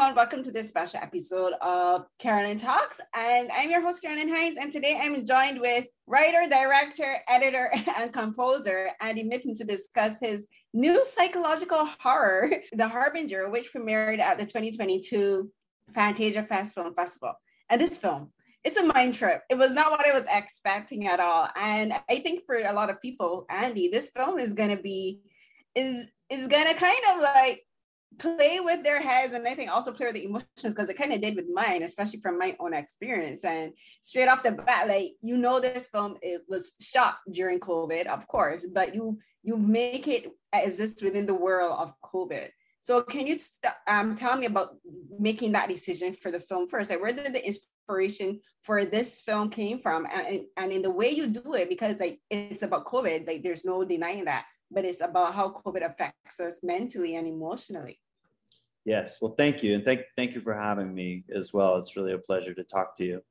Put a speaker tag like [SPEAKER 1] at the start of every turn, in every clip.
[SPEAKER 1] everyone. Welcome to this special episode of Carolyn Talks. And I'm your host, Carolyn Hinds. And today I'm joined with writer, director, editor, and composer Andy Mitton to discuss his new psychological horror, The Harbinger, which premiered at the 2022 Fantasia Film Festival. And this film, it's a mind trip. It was not what I was expecting at all. And I think for a lot of people, Andy, this film is gonna be is is gonna kind of like play with their heads and I think also play with the emotions because it kind of did with mine, especially from my own experience. And straight off the bat, like you know, this film it was shot during COVID, of course, but you you make it exist within the world of COVID. So can you st- um, tell me about making that decision for the film first? Like where did the inspiration for this film came from, and, and in the way you do it, because like it's about COVID, like there's no denying that but it's about how COVID affects us mentally and emotionally.
[SPEAKER 2] Yes, well, thank you, and thank thank you for having me as well. It's really a pleasure to talk to you.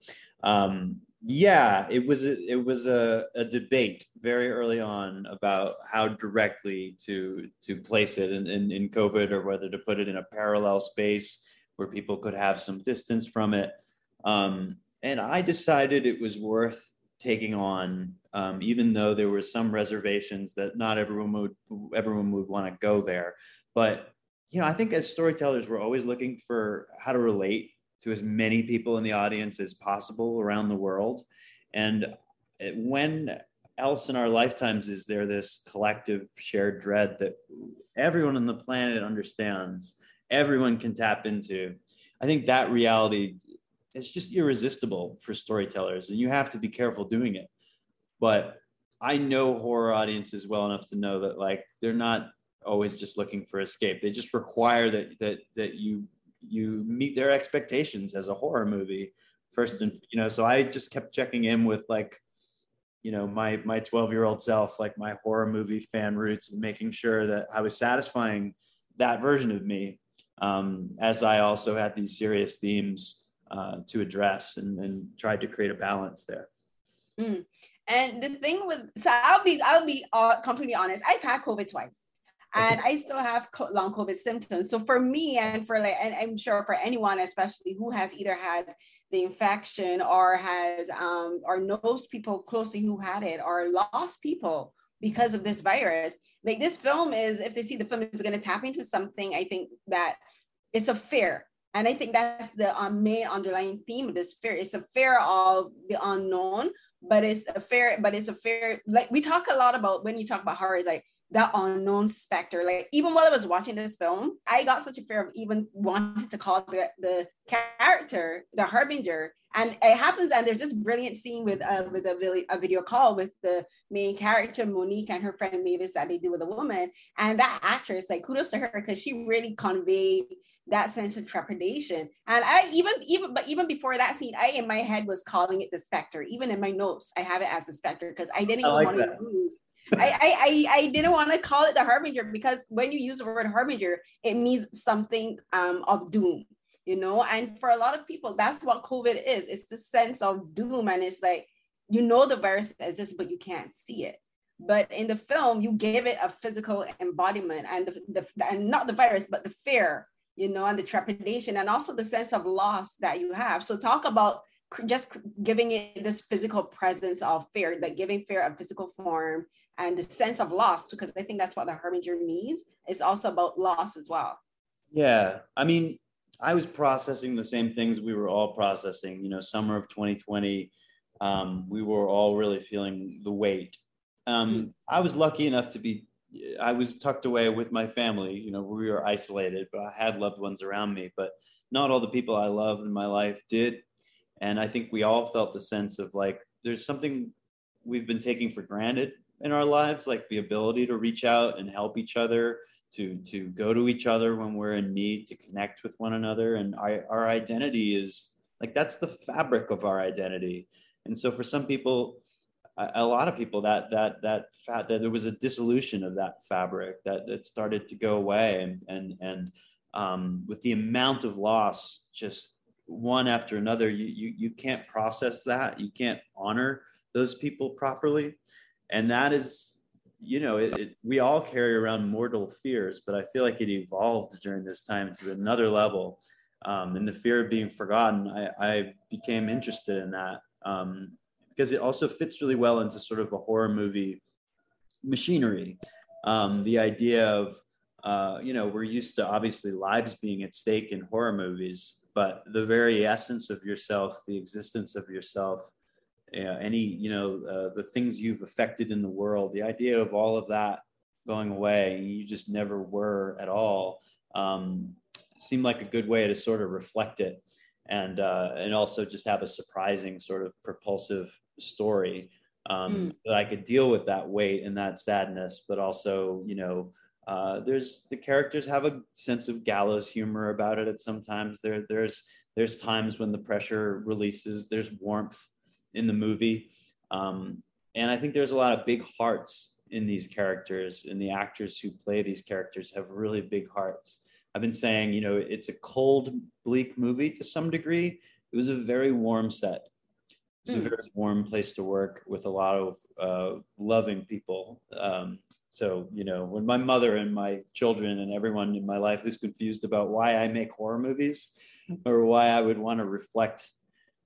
[SPEAKER 2] Um, yeah, it was a, it was a, a debate very early on about how directly to to place it in, in, in COVID or whether to put it in a parallel space where people could have some distance from it. Um, and I decided it was worth taking on, um, even though there were some reservations that not everyone would everyone would want to go there. But you know, I think as storytellers, we're always looking for how to relate to as many people in the audience as possible around the world. And when else in our lifetimes is there this collective shared dread that everyone on the planet understands, everyone can tap into? I think that reality it's just irresistible for storytellers and you have to be careful doing it. But i know horror audiences well enough to know that like they're not always just looking for escape. They just require that that that you you meet their expectations as a horror movie first and you know so i just kept checking in with like you know my my 12 year old self like my horror movie fan roots and making sure that i was satisfying that version of me. Um, as i also had these serious themes uh, to address and, and tried to create a balance there.
[SPEAKER 1] Mm. And the thing with so I'll be I'll be uh, completely honest. I've had COVID twice, and I still have long COVID symptoms. So for me and for like, and I'm sure for anyone, especially who has either had the infection or has um or knows people closely who had it or lost people because of this virus. Like this film is, if they see the film is going to tap into something, I think that it's a fear and I think that's the um, main underlying theme of this fear. It's a fear of the unknown, but it's a fear, but it's a fear. Like we talk a lot about when you talk about horror, is like that unknown specter. Like even while I was watching this film, I got such a fear of even wanting to call the, the character the harbinger. And it happens, and there's this brilliant scene with uh, with a, a video call with the main character Monique and her friend Mavis that they do with a woman. And that actress, like kudos to her, because she really conveyed that sense of trepidation. And I even even but even before that scene, I in my head was calling it the specter. Even in my notes, I have it as the specter because I didn't even like want to use. I, I I didn't want to call it the harbinger because when you use the word harbinger, it means something um, of doom, you know. And for a lot of people, that's what COVID is. It's the sense of doom, and it's like you know the virus exists, but you can't see it but in the film you give it a physical embodiment and the, the, and not the virus but the fear you know, and the trepidation and also the sense of loss that you have. So talk about just giving it this physical presence of fear, like giving fear a physical form and the sense of loss, because I think that's what the harbinger means. It's also about loss as well.
[SPEAKER 2] Yeah. I mean, I was processing the same things we were all processing, you know, summer of 2020. Um, we were all really feeling the weight. Um, mm-hmm. I was lucky enough to be I was tucked away with my family. You know, we were isolated, but I had loved ones around me. But not all the people I love in my life did. And I think we all felt a sense of like there's something we've been taking for granted in our lives, like the ability to reach out and help each other, to to go to each other when we're in need, to connect with one another. And our, our identity is like that's the fabric of our identity. And so for some people, a lot of people that that that fat that there was a dissolution of that fabric that that started to go away and and and um, with the amount of loss just one after another, you you you can't process that. You can't honor those people properly, and that is you know, it, it, we all carry around mortal fears, but I feel like it evolved during this time to another level. Um, and the fear of being forgotten, I, I became interested in that um, because it also fits really well into sort of a horror movie machinery. Um, the idea of, uh, you know, we're used to obviously lives being at stake in horror movies, but the very essence of yourself, the existence of yourself, uh, any you know uh, the things you've affected in the world the idea of all of that going away you just never were at all um, seemed like a good way to sort of reflect it and uh, and also just have a surprising sort of propulsive story um, mm. that I could deal with that weight and that sadness, but also you know uh, there's the characters have a sense of gallows humor about it. At sometimes there there's there's times when the pressure releases. There's warmth in the movie. Um, and I think there's a lot of big hearts in these characters, and the actors who play these characters have really big hearts. I've been saying, you know, it's a cold, bleak movie to some degree. It was a very warm set. It's mm. a hmm. very warm place to work with a lot of uh, loving people. Um, so, you know, when my mother and my children and everyone in my life who's confused about why I make horror movies or why I would want to reflect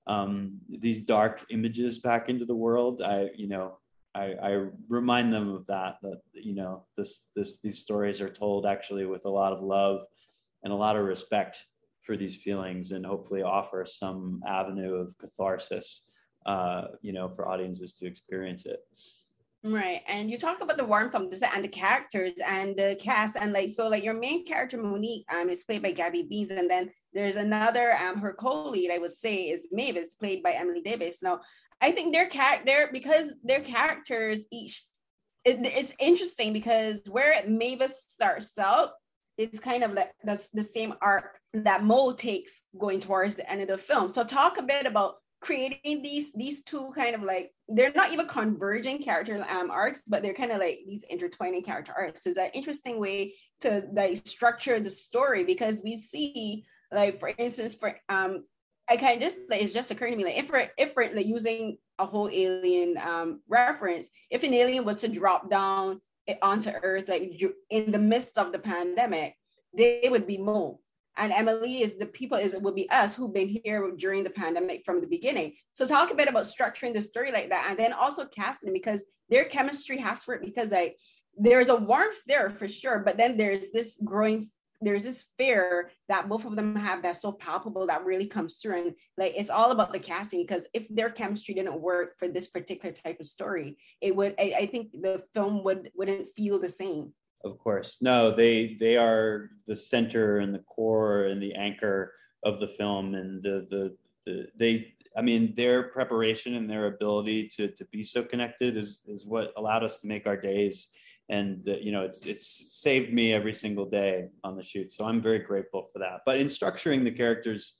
[SPEAKER 2] um, these dark images back into the world, I, you know, I, I remind them of that, that, you know, this, this, these stories are told actually with a lot of love and a lot of respect for these feelings and hopefully offer some avenue of catharsis, uh, you know, for audiences to experience it.
[SPEAKER 1] Right. And you talk about the warmth from this and the characters and the cast and like so like your main character Monique um is played by Gabby Beans and then there's another um her co-lead I would say is Mavis played by Emily Davis. Now I think their character because their characters each it, it's interesting because where Mavis starts out it's kind of like the, the same arc that Mo takes going towards the end of the film. So talk a bit about creating these these two kind of like they're not even converging character um, arcs, but they're kind of like these intertwining character arcs. So it's an interesting way to like structure the story because we see like for instance for um I kind of just like it's just occurring to me like if we're if we're like using a whole alien um reference, if an alien was to drop down onto Earth like in the midst of the pandemic, they would be Mo and Emily is the people is it will be us who've been here during the pandemic from the beginning. So talk a bit about structuring the story like that, and then also casting because their chemistry has to work because like there's a warmth there for sure, but then there's this growing there's this fear that both of them have that's so palpable that really comes through and like it's all about the casting because if their chemistry didn't work for this particular type of story it would i, I think the film would wouldn't feel the same
[SPEAKER 2] of course. No, they they are the center and the core and the anchor of the film and the the, the they I mean their preparation and their ability to to be so connected is is what allowed us to make our days. And the, you know it's it's saved me every single day on the shoot. So i'm very grateful for that. But in structuring the characters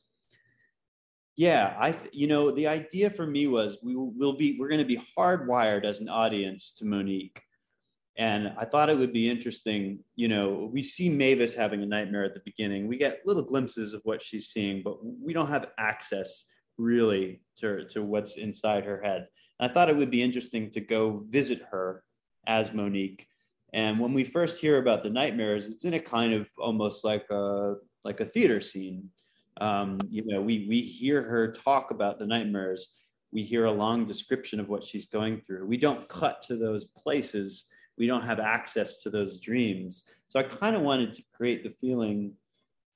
[SPEAKER 2] yeah i you know the idea for me was we will be we're going to be hardwired as an audience to monique and I thought it would be interesting. You know, we see Mavis having a nightmare at the beginning. We get little glimpses of what she's seeing, but we don't have access really to, to what's inside her head. And I thought it would be interesting to go visit her as Monique. And when we first hear about the nightmares, it's in a kind of almost like a like a theater scene. Um, you know, we we hear her talk about the nightmares. We hear a long description of what she's going through. We don't cut to those places we don't have access to those dreams. So I kind of wanted to create the feeling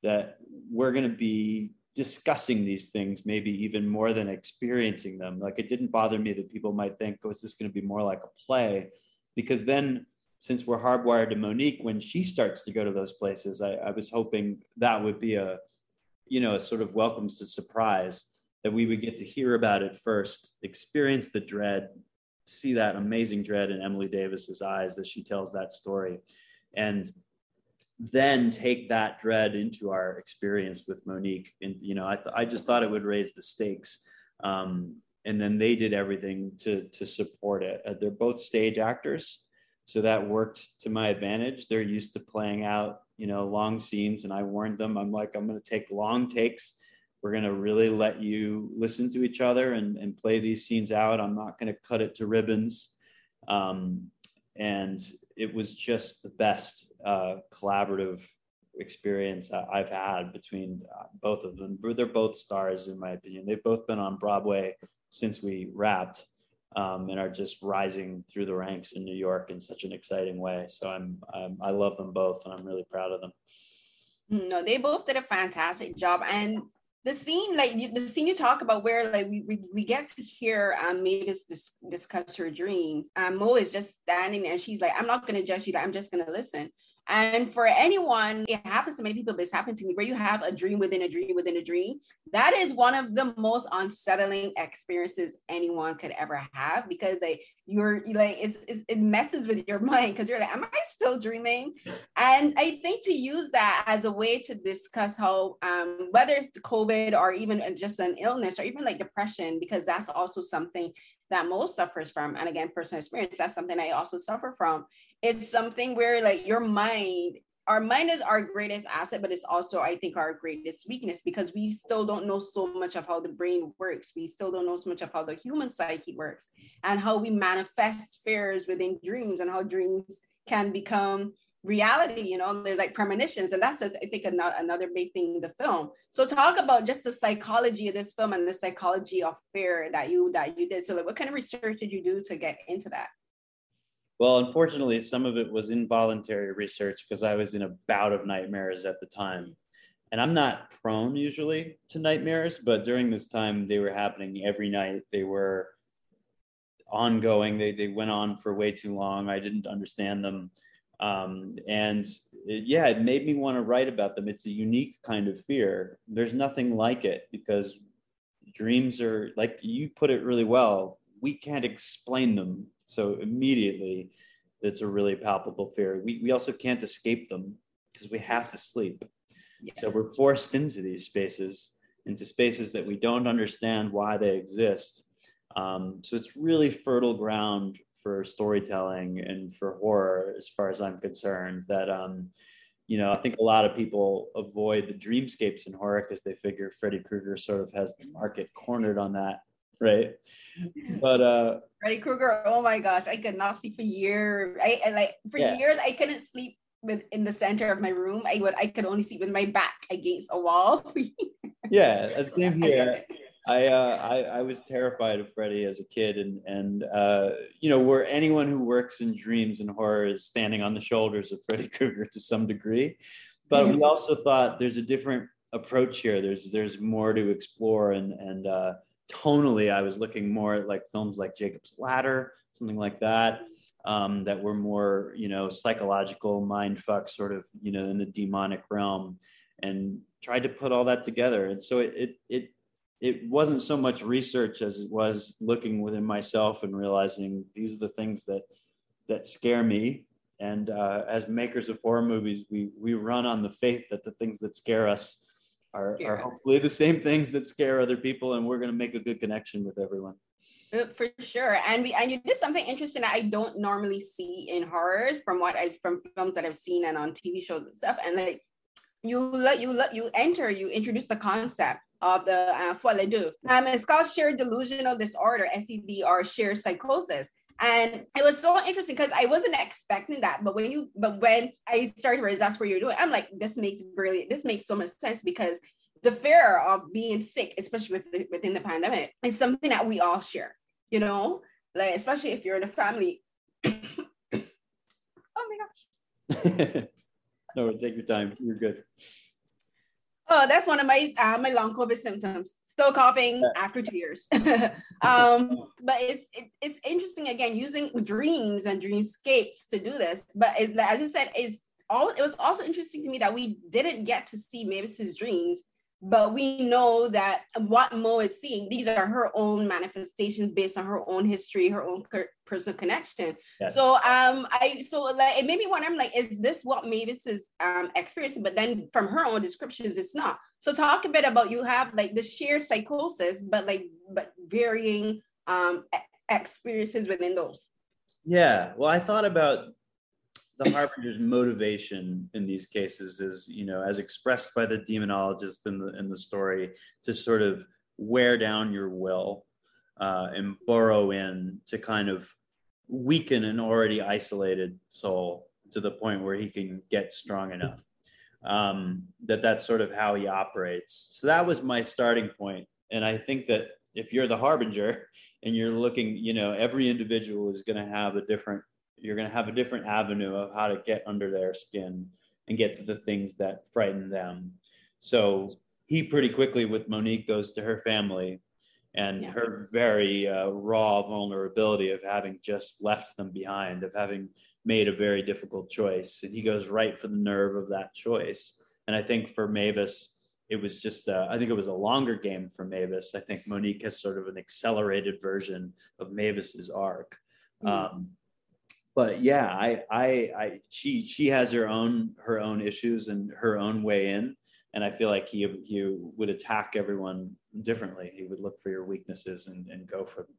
[SPEAKER 2] that we're going to be discussing these things, maybe even more than experiencing them. Like it didn't bother me that people might think, oh, is this going to be more like a play? Because then, since we're hardwired to Monique, when she starts to go to those places, I, I was hoping that would be a, you know, a sort of welcomes to surprise that we would get to hear about it first, experience the dread, see that amazing dread in Emily Davis's eyes as she tells that story. And then take that dread into our experience with Monique. And, you know, I, th- I just thought it would raise the stakes. Um, and then they did everything to, to support it. Uh, they're both stage actors. So that worked to my advantage. They're used to playing out, you know, long scenes. And I warned them, I'm like, I'm going to take long takes we're going to really let you listen to each other and, and play these scenes out. I'm not going to cut it to ribbons. Um, and it was just the best uh, collaborative experience I've had between uh, both of them. They're both stars, in my opinion. They've both been on Broadway since we wrapped um, and are just rising through the ranks in New York in such an exciting way. So I'm, I'm I love them both, and I'm really proud of them.
[SPEAKER 1] No, they both did a fantastic job, and the scene like the scene you talk about where like we, we, we get to hear um Mavis dis- discuss her dreams um Mo is just standing there and she's like I'm not gonna judge you I'm just gonna listen and for anyone, it happens to many people, but it's happened to me where you have a dream within a dream within a dream. That is one of the most unsettling experiences anyone could ever have because like you're like it's, it's, it messes with your mind because you're like, am I still dreaming? And I think to use that as a way to discuss how um, whether it's the COVID or even just an illness or even like depression, because that's also something that most suffers from. And again, personal experience, that's something I also suffer from it's something where like your mind our mind is our greatest asset, but it's also, I think, our greatest weakness because we still don't know so much of how the brain works. We still don't know so much of how the human psyche works and how we manifest fears within dreams and how dreams can become reality. You know, there's like premonitions, and that's, I think, another, another big thing in the film. So, talk about just the psychology of this film and the psychology of fear that you that you did. So, like, what kind of research did you do to get into that?
[SPEAKER 2] Well, unfortunately, some of it was involuntary research because I was in a bout of nightmares at the time. And I'm not prone usually to nightmares, but during this time, they were happening every night. They were ongoing. They, they went on for way too long. I didn't understand them. Um, and it, yeah, it made me want to write about them. It's a unique kind of fear. There's nothing like it because dreams are, like you put it really well, we can't explain them so immediately, it's a really palpable fear. We, we also can't escape them because we have to sleep. Yeah. So we're forced into these spaces, into spaces that we don't understand why they exist. Um, so it's really fertile ground for storytelling and for horror, as far as I'm concerned. That um, you know, I think a lot of people avoid the dreamscapes in horror because they figure Freddy Krueger sort of has the market cornered on that right? But uh
[SPEAKER 1] Freddy Krueger, oh my gosh, I could not sleep for years. I, I like for yeah. years I couldn't sleep with in the center of my room. I would I could only sleep with my back against a wall.
[SPEAKER 2] yeah, same here. I, uh, I I was terrified of Freddy as a kid, and and uh, you know where anyone who works in dreams and horror is standing on the shoulders of Freddy Krueger to some degree, but we also thought there's a different approach here. There's there's more to explore, and and uh, tonally, I was looking more at like films like Jacob's Ladder, something like that, um, that were more, you know, psychological mind fuck sort of, you know, in the demonic realm, and tried to put all that together. And so it it it it wasn't so much research as it was looking within myself and realizing these are the things that that scare me. And uh, as makers of horror movies, we we run on the faith that the things that scare us are, are hopefully the same things that scare other people and we're going to make a good connection with everyone.
[SPEAKER 1] Uh, for sure. And we and you did something interesting that i don't normally see in horror from what i from films that i've seen and on tv shows and stuff. And like you let you let you enter you introduce the concept of the uh, folie deux. Um, it's called shared delusional disorder, SED, or shared psychosis and it was so interesting because I wasn't expecting that. But when you, but when I started realize that's what you're doing, I'm like, this makes really, this makes so much sense because the fear of being sick, especially with the, within the pandemic, is something that we all share. You know, like especially if you're in a family. oh my gosh.
[SPEAKER 2] no, take your time. You're good.
[SPEAKER 1] Oh, that's one of my uh, my long COVID symptoms. Still coughing after two years. um, but it's it, it's interesting again using dreams and dreamscapes to do this. But it's, as you said, it's all. It was also interesting to me that we didn't get to see Mavis's dreams but we know that what Mo is seeing, these are her own manifestations based on her own history, her own personal connection. Yes. So um, I so like it made me wonder. I'm like, is this what Mavis is um experiencing? But then from her own descriptions, it's not. So talk a bit about you have like the shared psychosis, but like but varying um experiences within those.
[SPEAKER 2] Yeah. Well, I thought about the harbinger's motivation in these cases is you know as expressed by the demonologist in the in the story to sort of wear down your will uh, and burrow in to kind of weaken an already isolated soul to the point where he can get strong enough. Um, that that's sort of how he operates. So that was my starting point. And i think that if you're the harbinger and you're looking you know every individual is going to have a different you're going to have a different avenue of how to get under their skin and get to the things that frighten them. So he pretty quickly with Monique goes to her family and yeah. her very uh, raw vulnerability of having just left them behind, of having made a very difficult choice. And he goes right for the nerve of that choice. And I think for Mavis, it was just, uh, I think it was a longer game for Mavis. I think Monique has sort of an accelerated version of Mavis's arc. Mm. Um, but yeah, I, I, I, she, she has her own, her own issues and her own way in. And I feel like he, he would attack everyone differently. He would look for your weaknesses and, and go for them.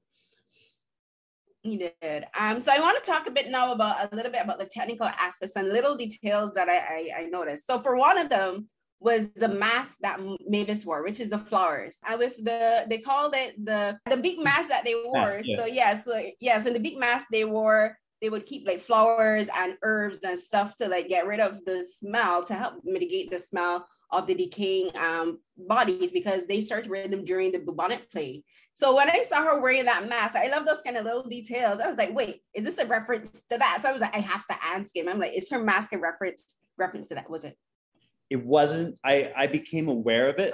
[SPEAKER 1] He did. Um, so I want to talk a bit now about a little bit about the technical aspects and little details that I, I, I noticed. So for one of them, was the mask that Mavis wore, which is the flowers. And with the they called it the the big mask that they wore. Mask, yeah. So yeah, so yeah, so the big mask they wore they would keep like flowers and herbs and stuff to like get rid of the smell to help mitigate the smell of the decaying um, bodies because they started wearing them during the bubonic plague. So when I saw her wearing that mask, I love those kind of little details. I was like, wait, is this a reference to that? So I was like, I have to ask him. I'm like, is her mask a reference reference to that? Was it?
[SPEAKER 2] It wasn't. I I became aware of it,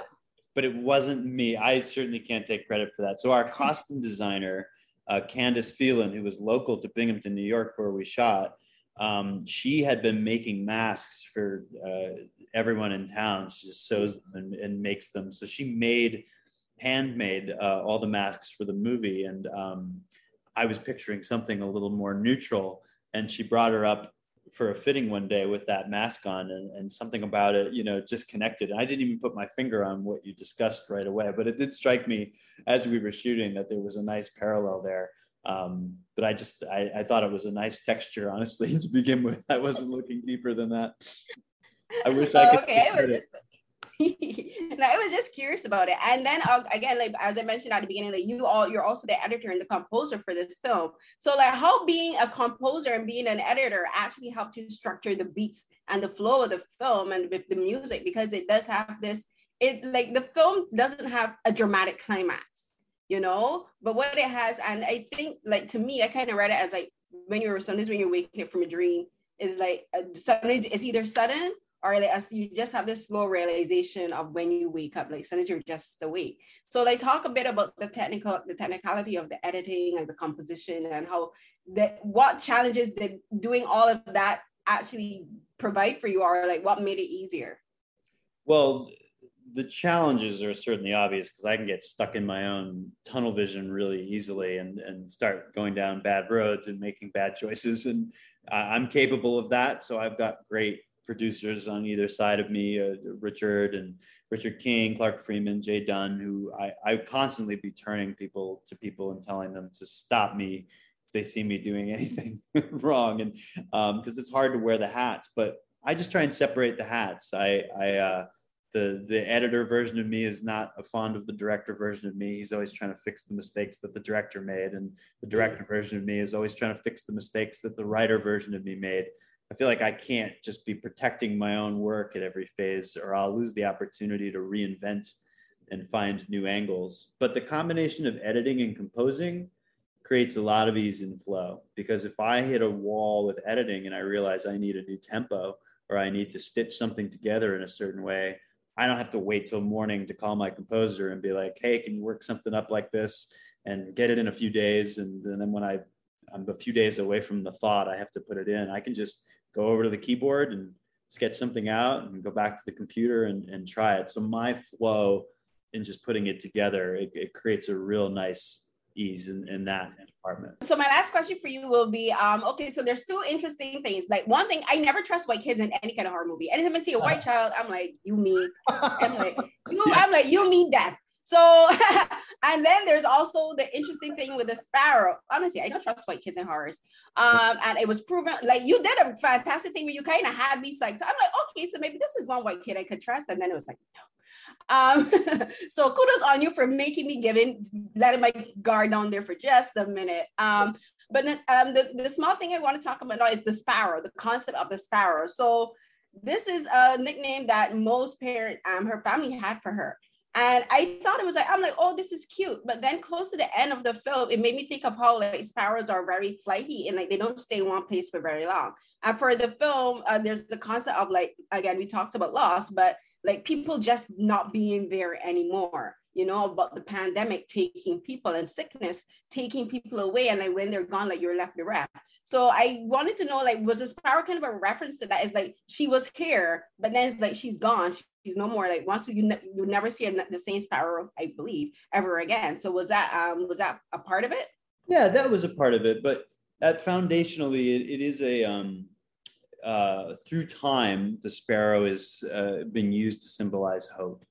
[SPEAKER 2] but it wasn't me. I certainly can't take credit for that. So our costume designer uh, Candace Phelan, who was local to Binghamton, New York, where we shot, um, she had been making masks for uh, everyone in town. She just sews them and, and makes them. So she made, handmade uh, all the masks for the movie. And um, I was picturing something a little more neutral. And she brought her up for a fitting one day with that mask on and, and something about it, you know, just connected. And I didn't even put my finger on what you discussed right away, but it did strike me as we were shooting that there was a nice parallel there. Um, but I just, I, I thought it was a nice texture, honestly, to begin with. I wasn't looking deeper than that. I wish I could.
[SPEAKER 1] okay, and I was just curious about it. And then uh, again, like as I mentioned at the beginning, like you all, you're also the editor and the composer for this film. So like how being a composer and being an editor actually helped you structure the beats and the flow of the film and with the music because it does have this. It like the film doesn't have a dramatic climax, you know, but what it has, and I think like to me, I kind of read it as like when you're sometimes when you're waking up from a dream is like uh, sometimes it's either sudden or like as you just have this slow realization of when you wake up like sometimes you're just awake so like talk a bit about the technical the technicality of the editing and the composition and how that what challenges did doing all of that actually provide for you or like what made it easier
[SPEAKER 2] well the challenges are certainly obvious because I can get stuck in my own tunnel vision really easily and, and start going down bad roads and making bad choices. And I'm capable of that. So I've got great producers on either side of me, uh, Richard and Richard King, Clark Freeman, Jay Dunn, who I, I constantly be turning people to people and telling them to stop me if they see me doing anything wrong. And because um, it's hard to wear the hats, but I just try and separate the hats. I, I, uh, the, the editor version of me is not a fond of the director version of me. He's always trying to fix the mistakes that the director made. And the director version of me is always trying to fix the mistakes that the writer version of me made. I feel like I can't just be protecting my own work at every phase, or I'll lose the opportunity to reinvent and find new angles. But the combination of editing and composing creates a lot of ease and flow because if I hit a wall with editing and I realize I need a new tempo or I need to stitch something together in a certain way, I don't have to wait till morning to call my composer and be like, hey, can you work something up like this and get it in a few days? And, and then when I I'm a few days away from the thought I have to put it in, I can just go over to the keyboard and sketch something out and go back to the computer and, and try it. So my flow in just putting it together, it, it creates a real nice ease in, in that department.
[SPEAKER 1] So my last question for you will be, um, okay, so there's two interesting things. Like one thing, I never trust white kids in any kind of horror movie. Anytime I see a white child, I'm like, you mean, I'm like, you, I'm like, you mean death. So and then there's also the interesting thing with the sparrow. Honestly, I don't trust white kids in horrors. Um, and it was proven like you did a fantastic thing where you kind of had me psyched. I'm like, okay, so maybe this is one white kid I could trust. And then it was like, no. Um, so kudos on you for making me giving, letting my guard down there for just a minute. Um, but um, the, the small thing I want to talk about now is the sparrow, the concept of the sparrow. So this is a nickname that most parent, um, her family had for her. And I thought it was like, I'm like, oh, this is cute. But then close to the end of the film, it made me think of how like sparrows are very flighty and like they don't stay in one place for very long. And for the film, uh, there's the concept of like, again, we talked about loss, but like people just not being there anymore you know about the pandemic taking people and sickness taking people away and like when they're gone like you're left bereft so I wanted to know, like, was this power kind of a reference to that? Is like she was here, but then it's like she's gone. No more. Like once you ne- you never see a, the same sparrow, I believe, ever again. So was that um was that a part of it?
[SPEAKER 2] Yeah, that was a part of it. But at foundationally, it, it is a um uh, through time, the sparrow has uh, been used to symbolize hope.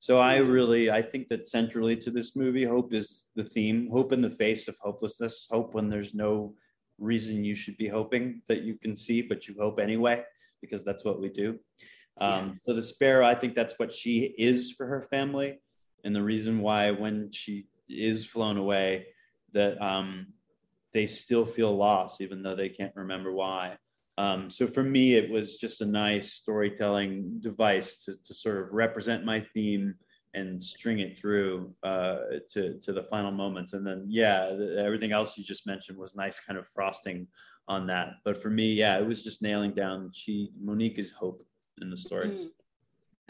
[SPEAKER 2] So I mm-hmm. really, I think that centrally to this movie, hope is the theme. Hope in the face of hopelessness. Hope when there's no reason you should be hoping that you can see, but you hope anyway, because that's what we do. Um, yeah. So the sparrow, I think that's what she is for her family. And the reason why when she is flown away, that um, they still feel lost, even though they can't remember why. Um, so for me, it was just a nice storytelling device to, to sort of represent my theme and string it through uh, to to the final moments. And then yeah, the, everything else you just mentioned was nice kind of frosting on that. But for me, yeah, it was just nailing down. She Monique is hope in the stories.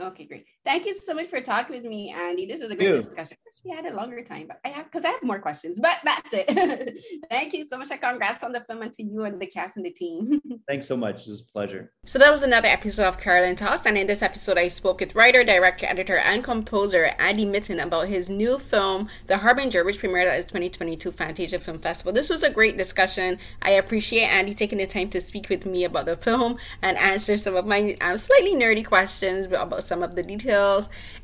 [SPEAKER 2] Mm.
[SPEAKER 1] Okay, great. Thank you so much for talking with me, Andy. This was a great you. discussion. We had a longer time, but I have because I have more questions. But that's it. Thank you so much. And congrats on the film and to you and the cast and the team.
[SPEAKER 2] Thanks so much. It was a pleasure.
[SPEAKER 1] So that was another episode of Carolyn Talks, and in this episode, I spoke with writer, director, editor, and composer Andy Mitton about his new film, The Harbinger, which premiered at the 2022 Fantasia Film Festival. This was a great discussion. I appreciate Andy taking the time to speak with me about the film and answer some of my um, slightly nerdy questions about some of the details.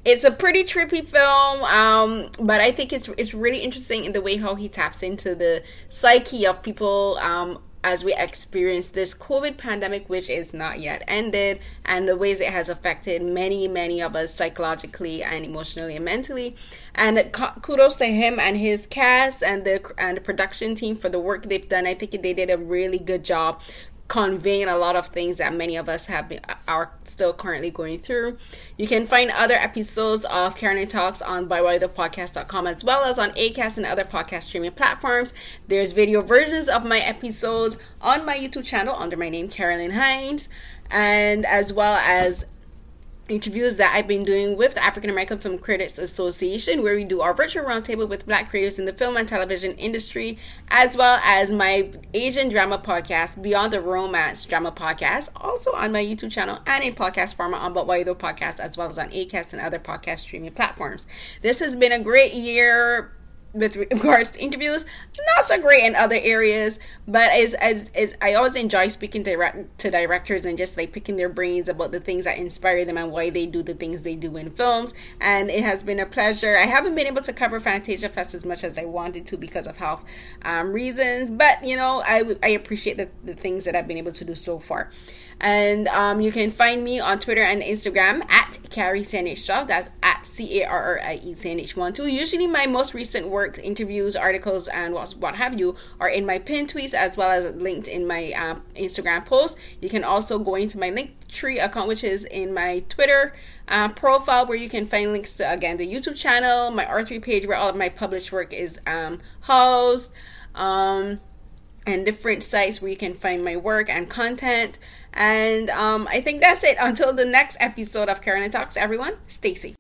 [SPEAKER 1] It's a pretty trippy film, um, but I think it's it's really interesting in the way how he taps into the psyche of people um, as we experience this COVID pandemic, which is not yet ended, and the ways it has affected many, many of us psychologically and emotionally and mentally. And kudos to him and his cast and the and the production team for the work they've done. I think they did a really good job conveying a lot of things that many of us have been are still currently going through. You can find other episodes of Carolyn Talks on butwhythopodcast.com as well as on Acast and other podcast streaming platforms. There's video versions of my episodes on my YouTube channel under my name Carolyn Hinds and as well as interviews that I've been doing with the African American Film Critics Association, where we do our virtual roundtable with Black creators in the film and television industry, as well as my Asian drama podcast, Beyond the Romance Drama Podcast, also on my YouTube channel and in podcast format on But Why Podcast, as well as on Acast and other podcast streaming platforms. This has been a great year with regards to interviews, not so great in other areas. But as as, as I always enjoy speaking to to directors and just like picking their brains about the things that inspire them and why they do the things they do in films. And it has been a pleasure. I haven't been able to cover Fantasia Fest as much as I wanted to because of health um, reasons, but you know I I appreciate the, the things that I've been able to do so far. And um, you can find me on Twitter and Instagram at Carrie CNH12. That's at C A R R I E C N H 1 2. Usually, my most recent work, interviews, articles, and what, what have you, are in my pin tweets as well as linked in my uh, Instagram post. You can also go into my Linktree account, which is in my Twitter uh, profile, where you can find links to, again, the YouTube channel, my R3 page, where all of my published work is um, housed. Um, and different sites where you can find my work and content. And um, I think that's it. Until the next episode of Carolyn Talks, everyone, Stacy.